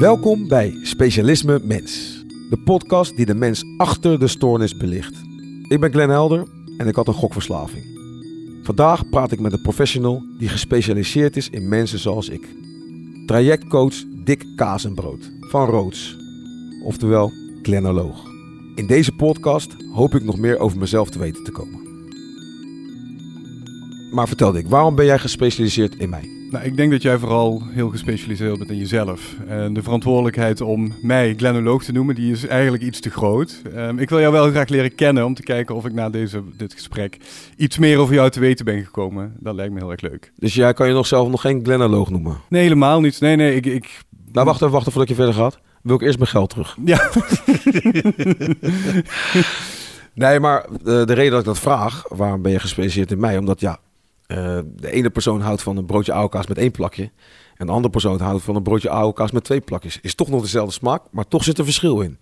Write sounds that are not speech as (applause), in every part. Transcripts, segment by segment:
Welkom bij Specialisme Mens, de podcast die de mens achter de stoornis belicht. Ik ben Glenn Helder en ik had een gokverslaving. Vandaag praat ik met een professional die gespecialiseerd is in mensen zoals ik. Trajectcoach Dick Kazenbrood van Roods, oftewel Glenoloog. In deze podcast hoop ik nog meer over mezelf te weten te komen. Maar vertel Dick, waarom ben jij gespecialiseerd in mij? Nou, ik denk dat jij vooral heel gespecialiseerd bent in jezelf. En de verantwoordelijkheid om mij glenoloog te noemen, die is eigenlijk iets te groot. Ehm, ik wil jou wel graag leren kennen om te kijken of ik na deze, dit gesprek iets meer over jou te weten ben gekomen. Dat lijkt me heel erg leuk. Dus jij kan je nog zelf nog geen glenoloog noemen? Nee, helemaal niet. Nee, nee, ik... ik... Nou, wacht even, wacht even voordat je verder gaat. Wil ik eerst mijn geld terug? Ja. (laughs) nee, maar de, de reden dat ik dat vraag, waarom ben je gespecialiseerd in mij? Omdat ja, uh, de ene persoon houdt van een broodje oude met één plakje. En de andere persoon houdt van een broodje oude met twee plakjes. Is toch nog dezelfde smaak, maar toch zit er verschil in.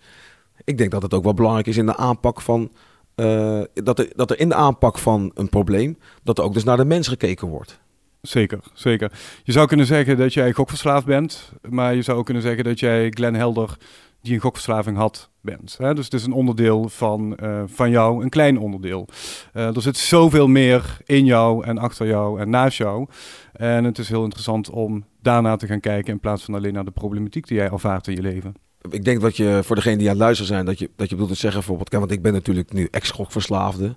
Ik denk dat het ook wel belangrijk is in de aanpak van. Uh, dat, er, dat er in de aanpak van een probleem. dat er ook dus naar de mens gekeken wordt. Zeker, zeker. Je zou kunnen zeggen dat jij gokverslaafd bent. Maar je zou ook kunnen zeggen dat jij Glenn Helder die een gokverslaving had, bent. Hè? Dus het is een onderdeel van, uh, van jou, een klein onderdeel. Uh, er zit zoveel meer in jou en achter jou en naast jou. En het is heel interessant om daarna te gaan kijken in plaats van alleen naar de problematiek die jij ervaart in je leven. Ik denk dat je voor degene die aan het luisteren zijn, dat je, dat je bedoelt te zeggen bijvoorbeeld, want ik ben natuurlijk nu ex-gokverslaafde.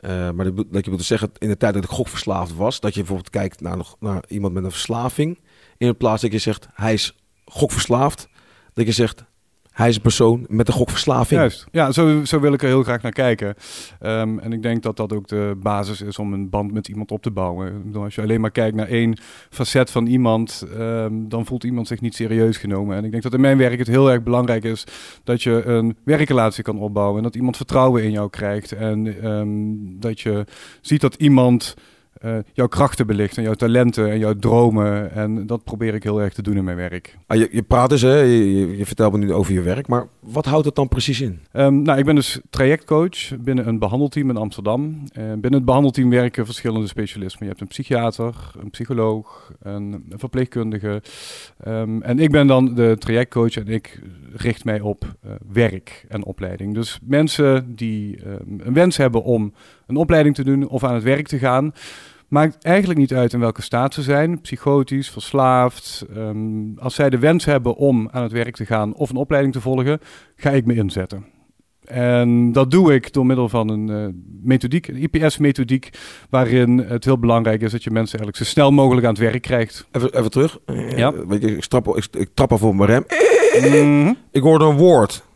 Uh, maar dat je te zeggen, in de tijd dat ik gokverslaafd was, dat je bijvoorbeeld kijkt naar, nog, naar iemand met een verslaving. In plaats dat je zegt, hij is gokverslaafd. Dat je zegt, hij is een persoon met een gokverslaving. Juist, ja, zo, zo wil ik er heel graag naar kijken. Um, en ik denk dat dat ook de basis is om een band met iemand op te bouwen. Als je alleen maar kijkt naar één facet van iemand, um, dan voelt iemand zich niet serieus genomen. En ik denk dat in mijn werk het heel erg belangrijk is dat je een werkrelatie kan opbouwen. En dat iemand vertrouwen in jou krijgt. En um, dat je ziet dat iemand uh, jouw krachten belicht en jouw talenten en jouw dromen. En dat probeer ik heel erg te doen in mijn werk. Ah, je, je praat dus, hè? Je, je, vertelt me nu over je werk, maar wat houdt het dan precies in? Um, nou, ik ben dus trajectcoach binnen een behandelteam in Amsterdam. Uh, binnen het behandelteam werken verschillende specialismen. Je hebt een psychiater, een psycholoog, een, een verpleegkundige. Um, en ik ben dan de trajectcoach en ik richt mij op uh, werk en opleiding. Dus mensen die um, een wens hebben om een opleiding te doen of aan het werk te gaan. Maakt eigenlijk niet uit in welke staat ze zijn, psychotisch, verslaafd. Um, als zij de wens hebben om aan het werk te gaan of een opleiding te volgen, ga ik me inzetten. En dat doe ik door middel van een uh, methodiek, een IPS-methodiek, waarin het heel belangrijk is dat je mensen eigenlijk zo snel mogelijk aan het werk krijgt. Even, even terug. Ja. Weet je, ik, trap, ik, ik trap af op mijn rem. Mm -hmm. Ik hoorde een woord.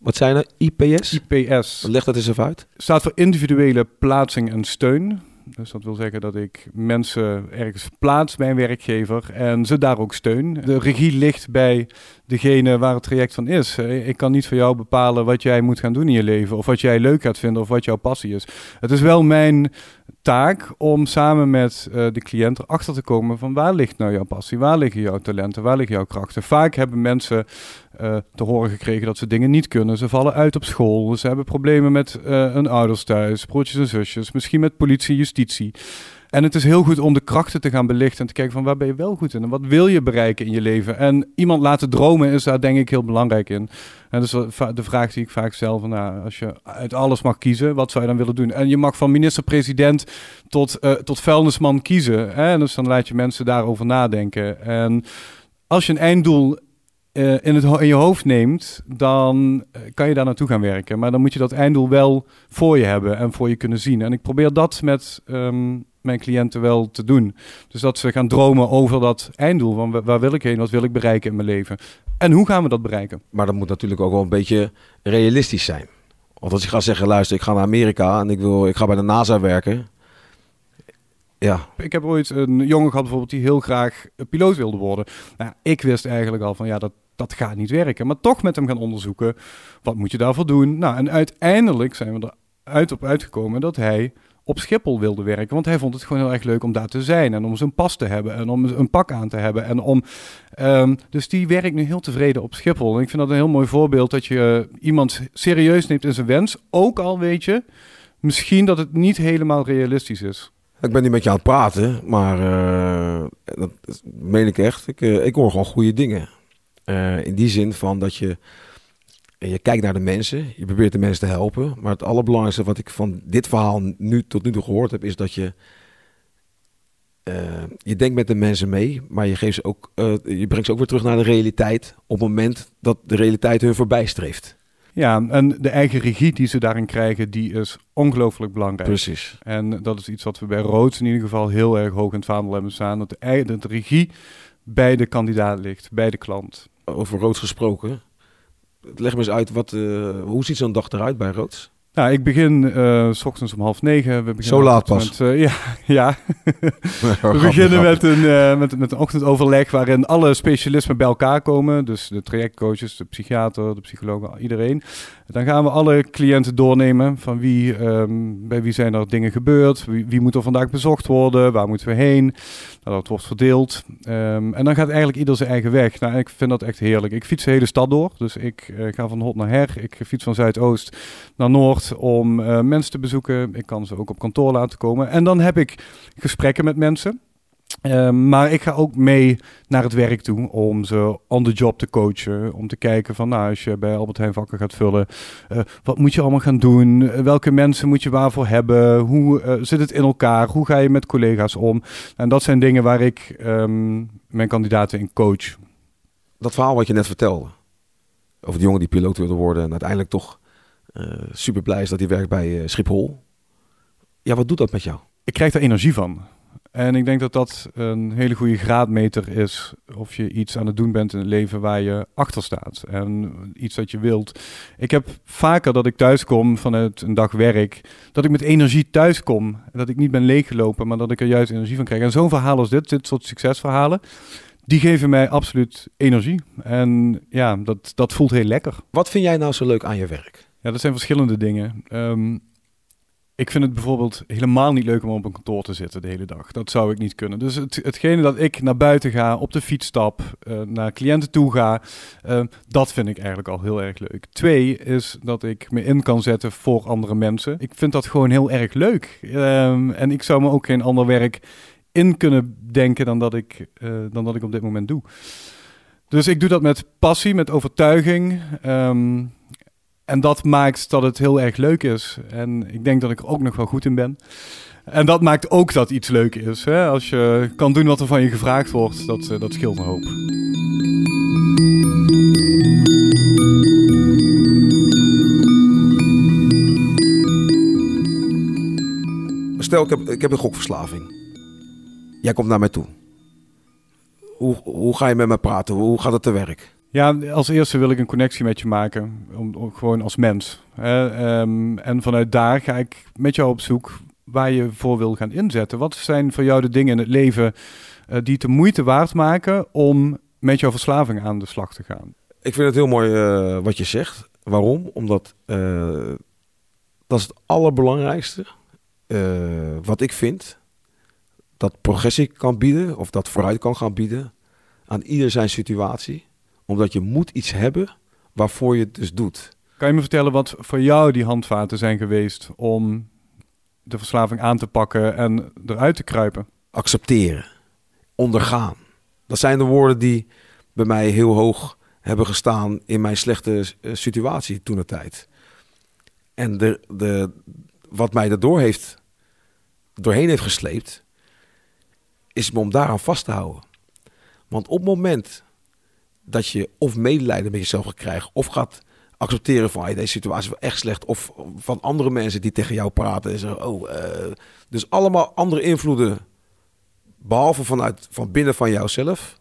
Wat zijn er? IPS? IPS. Leg dat eens even uit. Staat voor individuele plaatsing en steun. Dus dat wil zeggen dat ik mensen ergens plaats bij een werkgever en ze daar ook steun. De regie ligt bij degene waar het traject van is. Ik kan niet voor jou bepalen wat jij moet gaan doen in je leven, of wat jij leuk gaat vinden, of wat jouw passie is. Het is wel mijn taak om samen met uh, de cliënt erachter te komen van waar ligt nou jouw passie, waar liggen jouw talenten, waar liggen jouw krachten. Vaak hebben mensen uh, te horen gekregen dat ze dingen niet kunnen. Ze vallen uit op school, ze hebben problemen met uh, hun ouders thuis, broertjes en zusjes, misschien met politie, justitie. En het is heel goed om de krachten te gaan belichten en te kijken van waar ben je wel goed in en wat wil je bereiken in je leven. En iemand laten dromen is daar denk ik heel belangrijk in. En dus de vraag die ik vaak stel van nou, als je uit alles mag kiezen, wat zou je dan willen doen? En je mag van minister-president tot, uh, tot vuilnisman kiezen. Hè? Dus dan laat je mensen daarover nadenken. En als je een einddoel uh, in, het, in je hoofd neemt, dan kan je daar naartoe gaan werken. Maar dan moet je dat einddoel wel voor je hebben en voor je kunnen zien. En ik probeer dat met um, mijn cliënten wel te doen. Dus dat ze gaan dromen over dat einddoel. Van waar wil ik heen? Wat wil ik bereiken in mijn leven? En hoe gaan we dat bereiken? Maar dat moet natuurlijk ook wel een beetje realistisch zijn. Want als je gaat zeggen, luister, ik ga naar Amerika en ik, wil, ik ga bij de NASA werken. Ja. Ik heb ooit een jongen gehad bijvoorbeeld die heel graag piloot wilde worden. Nou, ik wist eigenlijk al van ja, dat, dat gaat niet werken. Maar toch met hem gaan onderzoeken, wat moet je daarvoor doen? Nou, en uiteindelijk zijn we eruit op uitgekomen dat hij op Schiphol wilde werken. Want hij vond het gewoon heel erg leuk om daar te zijn. En om zijn pas te hebben. En om een pak aan te hebben. En om, um, dus die werkt nu heel tevreden op Schiphol. En ik vind dat een heel mooi voorbeeld dat je iemand serieus neemt in zijn wens. Ook al weet je misschien dat het niet helemaal realistisch is. Ik ben niet met je aan het praten, maar uh, dat meen ik echt. Ik, uh, ik hoor gewoon goede dingen. Eh, in die zin van dat je, je kijkt naar de mensen, je probeert de mensen te helpen. Maar het allerbelangrijkste wat ik van dit verhaal nu tot nu toe gehoord heb, is dat je eh, je denkt met de mensen mee, maar je, geeft ze ook, eh, je brengt ze ook weer terug naar de realiteit op het moment dat de realiteit hun voorbij streeft. Ja, en de eigen regie die ze daarin krijgen, die is ongelooflijk belangrijk. Precies. En dat is iets wat we bij Roods in ieder geval heel erg hoog in het vaandel hebben staan. Dat de, dat de regie bij de kandidaat ligt, bij de klant. Over Roods gesproken, leg me eens uit, wat, uh, hoe ziet zo'n dag eruit bij Roods? Nou, ik begin uh, s ochtends om half negen. We Zo laat pas? Met, uh, (laughs) ja, ja. (laughs) we beginnen met een, uh, met, met een ochtendoverleg waarin alle specialisten bij elkaar komen. Dus de trajectcoaches, de psychiater, de psycholoog, iedereen. Dan gaan we alle cliënten doornemen van wie, um, bij wie zijn er dingen gebeurd, wie, wie, moet er vandaag bezocht worden, waar moeten we heen. Nou, dat wordt verdeeld. Um, en dan gaat eigenlijk ieder zijn eigen weg. Nou, ik vind dat echt heerlijk. Ik fiets de hele stad door, dus ik ga van hot naar her. Ik fiets van zuidoost naar noord om uh, mensen te bezoeken. Ik kan ze ook op kantoor laten komen. En dan heb ik gesprekken met mensen. Uh, maar ik ga ook mee naar het werk toe om ze on the job te coachen. Om te kijken van, nou, als je bij Albert Heijn vakken gaat vullen, uh, wat moet je allemaal gaan doen? welke mensen moet je waarvoor hebben? Hoe zit het in elkaar? Hoe ga je met collega's om? En dat zijn dingen waar ik um, mijn kandidaten in coach. Dat verhaal wat je net vertelde, over die jongen die piloot wilde worden en uiteindelijk toch super blij is dat hij werkt bij Schiphol. Ja, wat doet dat met jou? Ik krijg daar energie van. En ik denk dat dat een hele goede graadmeter is of je iets aan het doen bent in het leven waar je achter staat en iets dat je wilt. Ik heb vaker dat ik thuis kom vanuit een dag werk, dat ik met energie thuis kom. Dat ik niet ben leeggelopen, maar dat ik er juist energie van krijg. En zo'n verhaal als dit, dit soort succesverhalen, die geven mij absoluut energie. En ja, dat, dat voelt heel lekker. Wat vind jij nou zo leuk aan je werk? Ja, dat zijn verschillende dingen. Um, ik vind het bijvoorbeeld helemaal niet leuk om op een kantoor te zitten de hele dag. Dat zou ik niet kunnen. Dus het, hetgene dat ik naar buiten ga, op de fiets stap, uh, naar cliënten toe ga, uh, dat vind ik eigenlijk al heel erg leuk. Twee is dat ik me in kan zetten voor andere mensen. Ik vind dat gewoon heel erg leuk. Um, en ik zou me ook geen ander werk in kunnen denken dan dat ik, uh, dan dat ik op dit moment doe. Dus ik doe dat met passie, met overtuiging. Um, en dat maakt dat het heel erg leuk is. En ik denk dat ik er ook nog wel goed in ben. En dat maakt ook dat iets leuk is. Hè? Als je kan doen wat er van je gevraagd wordt, dat, dat scheelt een hoop. Stel, ik heb, ik heb een gokverslaving. Jij komt naar mij toe. Hoe, hoe ga je met me praten? Hoe gaat het te werk? Ja, als eerste wil ik een connectie met je maken, om, gewoon als mens. Um, en vanuit daar ga ik met jou op zoek waar je voor wil gaan inzetten. Wat zijn voor jou de dingen in het leven uh, die de moeite waard maken om met jouw verslaving aan de slag te gaan? Ik vind het heel mooi uh, wat je zegt. Waarom? Omdat uh, dat is het allerbelangrijkste wat ik vind. Dat progressie kan bieden of dat vooruit kan gaan bieden aan ieder zijn situatie omdat je moet iets hebben waarvoor je het dus doet. Kan je me vertellen wat voor jou die handvaten zijn geweest om de verslaving aan te pakken en eruit te kruipen? Accepteren. Ondergaan. Dat zijn de woorden die bij mij heel hoog hebben gestaan in mijn slechte eh, situatie toen de tijd. En de, de, wat mij daardoor heeft, doorheen heeft gesleept, is me om daaraan vast te houden. Want op het moment dat je of medelijden met jezelf gaat krijgen, of gaat accepteren van hey, deze situatie wel echt slecht, of van andere mensen die tegen jou praten en zeggen, oh, uh, dus allemaal andere invloeden, behalve vanuit van binnen van jouzelf,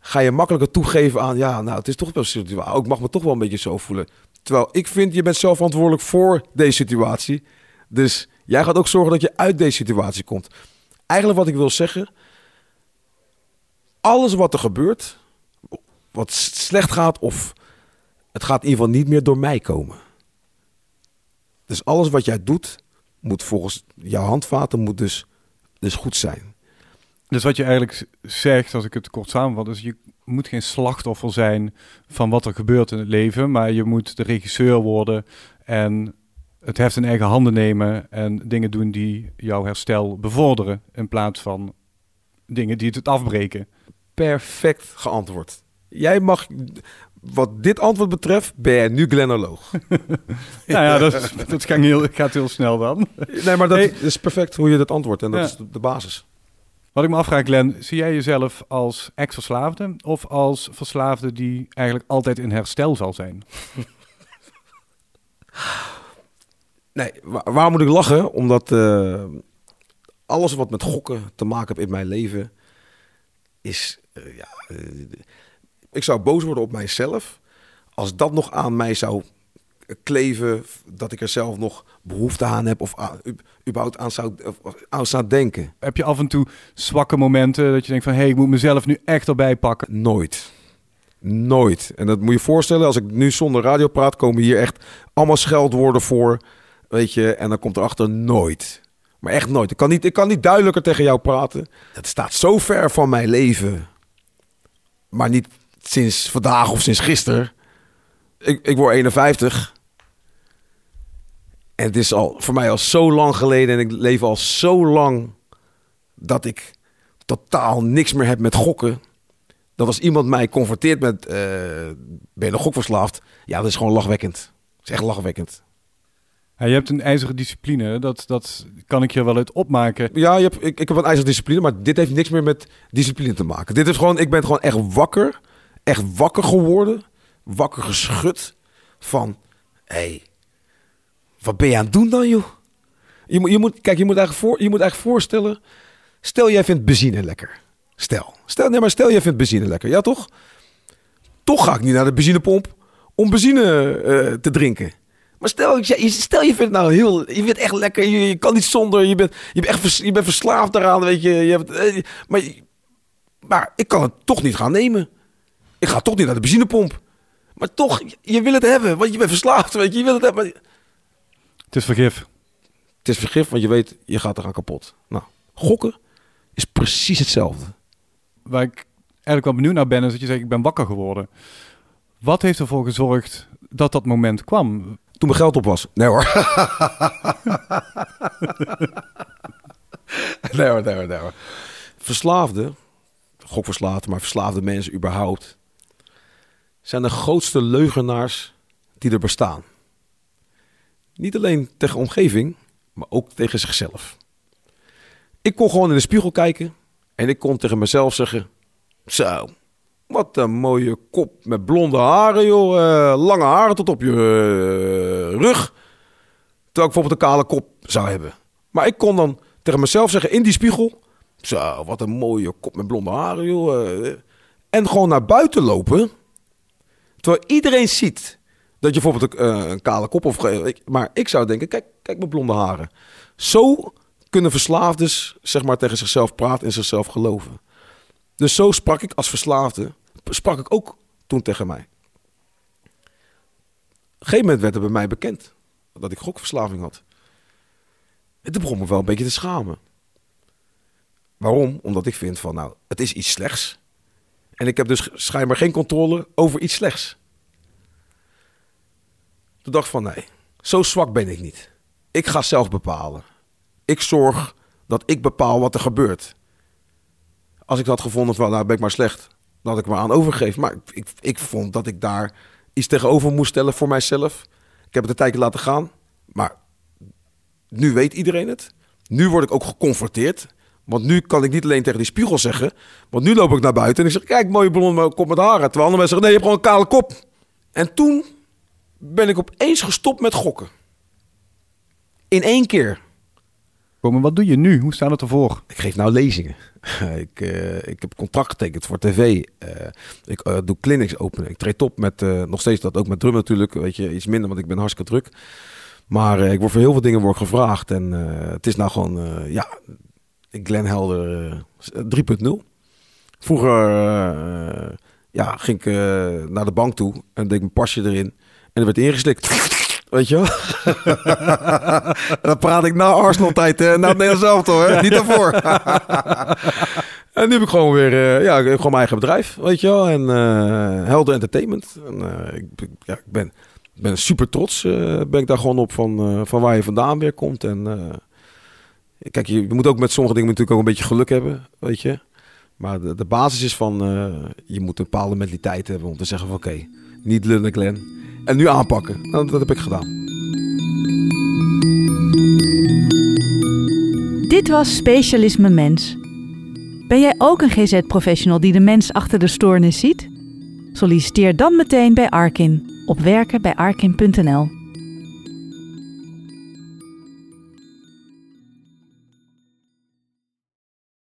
ga je makkelijker toegeven aan, ja, nou, het is toch wel een situatie, ik mag me toch wel een beetje zo voelen. Terwijl ik vind, je bent zelf verantwoordelijk voor deze situatie, dus jij gaat ook zorgen dat je uit deze situatie komt. Eigenlijk wat ik wil zeggen, alles wat er gebeurt, wat slecht gaat of het gaat in ieder geval niet meer door mij komen. Dus alles wat jij doet, moet volgens jouw handvaten moet dus, dus goed zijn. Dus wat je eigenlijk zegt, als ik het kort samenvat, is je moet geen slachtoffer zijn van wat er gebeurt in het leven, maar je moet de regisseur worden en het heft in eigen handen nemen en dingen doen die jouw herstel bevorderen in plaats van dingen die het afbreken. Perfect geantwoord. Jij mag, wat dit antwoord betreft, ben jij nu glenoloog. (laughs) nou ja, dat, dat gaat, heel, gaat heel snel dan. Nee, maar dat Hey. is perfect hoe je dat antwoordt. En dat Ja. is de, basis. Wat ik me afvraag, Glenn, zie jij jezelf als ex-verslaafde of als verslaafde die eigenlijk altijd in herstel zal zijn? (laughs) Nee, wa- waar moet ik lachen? Omdat eh, alles wat met gokken te maken heeft in mijn leven is. eh, ja, eh, ik zou boos worden op mijzelf als dat nog aan mij zou kleven, dat ik er zelf nog behoefte aan heb of aan, u- überhaupt aan zou, aan zou denken. Heb je af en toe zwakke momenten dat je denkt van... hé, hey, ik moet mezelf nu echt erbij pakken? Nooit. Nooit. En dat moet je voorstellen, als ik nu zonder radio praat, komen hier echt allemaal scheldwoorden voor. Weet je, en dan komt erachter nooit. Maar echt nooit. Ik kan niet, ik kan niet duidelijker tegen jou praten. Het staat zo ver van mijn leven. Maar niet sinds vandaag of sinds gisteren. Ik, ik word 51. En het is al voor mij al zo lang geleden. En ik leef al zo lang dat ik totaal niks meer heb met gokken. Dat als iemand mij confronteert met eh, ben je nog gokverslaafd? Ja, dat is gewoon lachwekkend. Dat is echt lachwekkend. Ja, je hebt een ijzeren discipline, dat, dat kan ik je wel uit opmaken. Ja, je hebt, ik, ik heb een ijzeren discipline, maar dit heeft niks meer met discipline te maken. Dit is gewoon, ik ben gewoon echt wakker, echt wakker geworden, wakker geschud van, hé, hey, wat ben je aan het doen dan, joh? Je moet, je moet, kijk, je moet, eigenlijk voor, je moet eigenlijk voorstellen, stel jij vindt benzine lekker. Stel, stel, nee, maar stel jij vindt benzine lekker, ja toch? Toch ga ik niet naar de benzinepomp om benzine eh, te drinken. Maar stel, stel je vindt nou heel, je vindt echt lekker, je, kan niet zonder, je bent, je bent echt je bent verslaafd daaraan, weet je. je hebt, eh, maar, maar ik kan het toch niet gaan nemen. Ik ga toch niet naar de benzinepomp. Maar toch, je- wil het hebben, want je bent verslaafd, weet je. Je wil het hebben. maar- Het is vergif. Het is vergif, want je weet, je gaat eraan kapot. Nou, gokken is precies hetzelfde. Waar ik eigenlijk wel benieuwd naar ben, is dat je zegt, ik ben wakker geworden. Wat heeft ervoor gezorgd dat dat moment kwam? Toen mijn geld op was. Nee hoor. (laughs) nee hoor, nee hoor, nee hoor. Verslaafden, gokverslaafden, maar verslaafde mensen überhaupt, zijn de grootste leugenaars die er bestaan. Niet alleen tegen omgeving, maar ook tegen zichzelf. Ik kon gewoon in de spiegel kijken en ik kon tegen mezelf zeggen: Zo, wat een mooie kop met blonde haren, joh. Eh, lange haren tot op je eh, rug. Terwijl ik bijvoorbeeld een kale kop zou hebben. Maar ik kon dan tegen mezelf zeggen in die spiegel... Zo, wat een mooie kop met blonde haren, joh. eh. En gewoon naar buiten lopen. Terwijl iedereen ziet dat je bijvoorbeeld een, eh, een kale kop of... ik- Maar ik zou denken, kijk, kijk mijn blonde haren. Zo kunnen verslaafden zeg maar, tegen zichzelf praten en zichzelf geloven. Dus zo sprak ik als verslaafde, sprak ik ook toen tegen mij. Op moment werd het bij mij bekend dat ik gokverslaving had. Toen begon me wel een beetje te schamen. Waarom? Omdat ik vind van, nou, het is iets slechts. En ik heb dus schijnbaar geen controle over iets slechts. Toen dacht ik van, nee, zo zwak ben ik niet. Ik ga zelf bepalen. Ik zorg dat ik bepaal wat er gebeurt. Als ik had gevonden van, nou ben ik maar slecht, had ik me aan overgegeven. Maar ik, ik vond dat ik daar iets tegenover moest stellen voor mijzelf. Ik heb het een tijdje laten gaan, maar nu weet iedereen het. Nu word ik ook geconfronteerd. Want nu kan ik niet alleen tegen die spiegel zeggen. Want nu loop ik naar buiten en ik zeg: Kijk, mooie blonde kop met haren. Terwijl andere mensen zeggen: Nee, je hebt gewoon een kale kop. En toen ben ik opeens gestopt met gokken. In één keer. Maar wat doe je nu? Hoe staat het ervoor? Ik geef nou lezingen. (laughs) ik, eh, ik heb contract getekend voor tv. Eh, ik eh, doe clinics openen. Ik treed op met, nog steeds dat ook met drum natuurlijk. Weet je, iets minder, want ik ben hartstikke druk. Maar ik word voor heel veel dingen word gevraagd. En het is nou gewoon, ja, Glenn Helder eh, 3.0. Vroeger eh, ja, ging ik eh, naar de bank toe en deed ik mijn pasje erin. En er werd ingeslikt. Weet je wel? (laughs) Dan praat ik na Arsenal tijd, hè? na het Nederlands elftal, hè? niet daarvoor. (laughs) en nu heb ik gewoon weer, eh, ja, ik heb gewoon mijn eigen bedrijf, weet je wel. En eh, Helder Entertainment. En, eh, ik, ja, ik ben, ben super trots, eh, ben ik daar gewoon op van, eh, van waar je vandaan weer komt. En eh, kijk, je, moet ook met sommige dingen natuurlijk ook een beetje geluk hebben, weet je. Maar de, basis is van, eh, je moet een bepaalde mentaliteit hebben om te zeggen van oké, niet lullen Glenn. En nu aanpakken. Nou, dat heb ik gedaan. Dit was Specialisme Mens. Ben jij ook een GZ-professional die de mens achter de stoornis ziet? Solliciteer dan meteen bij Arkin op werken bij arkin.nl.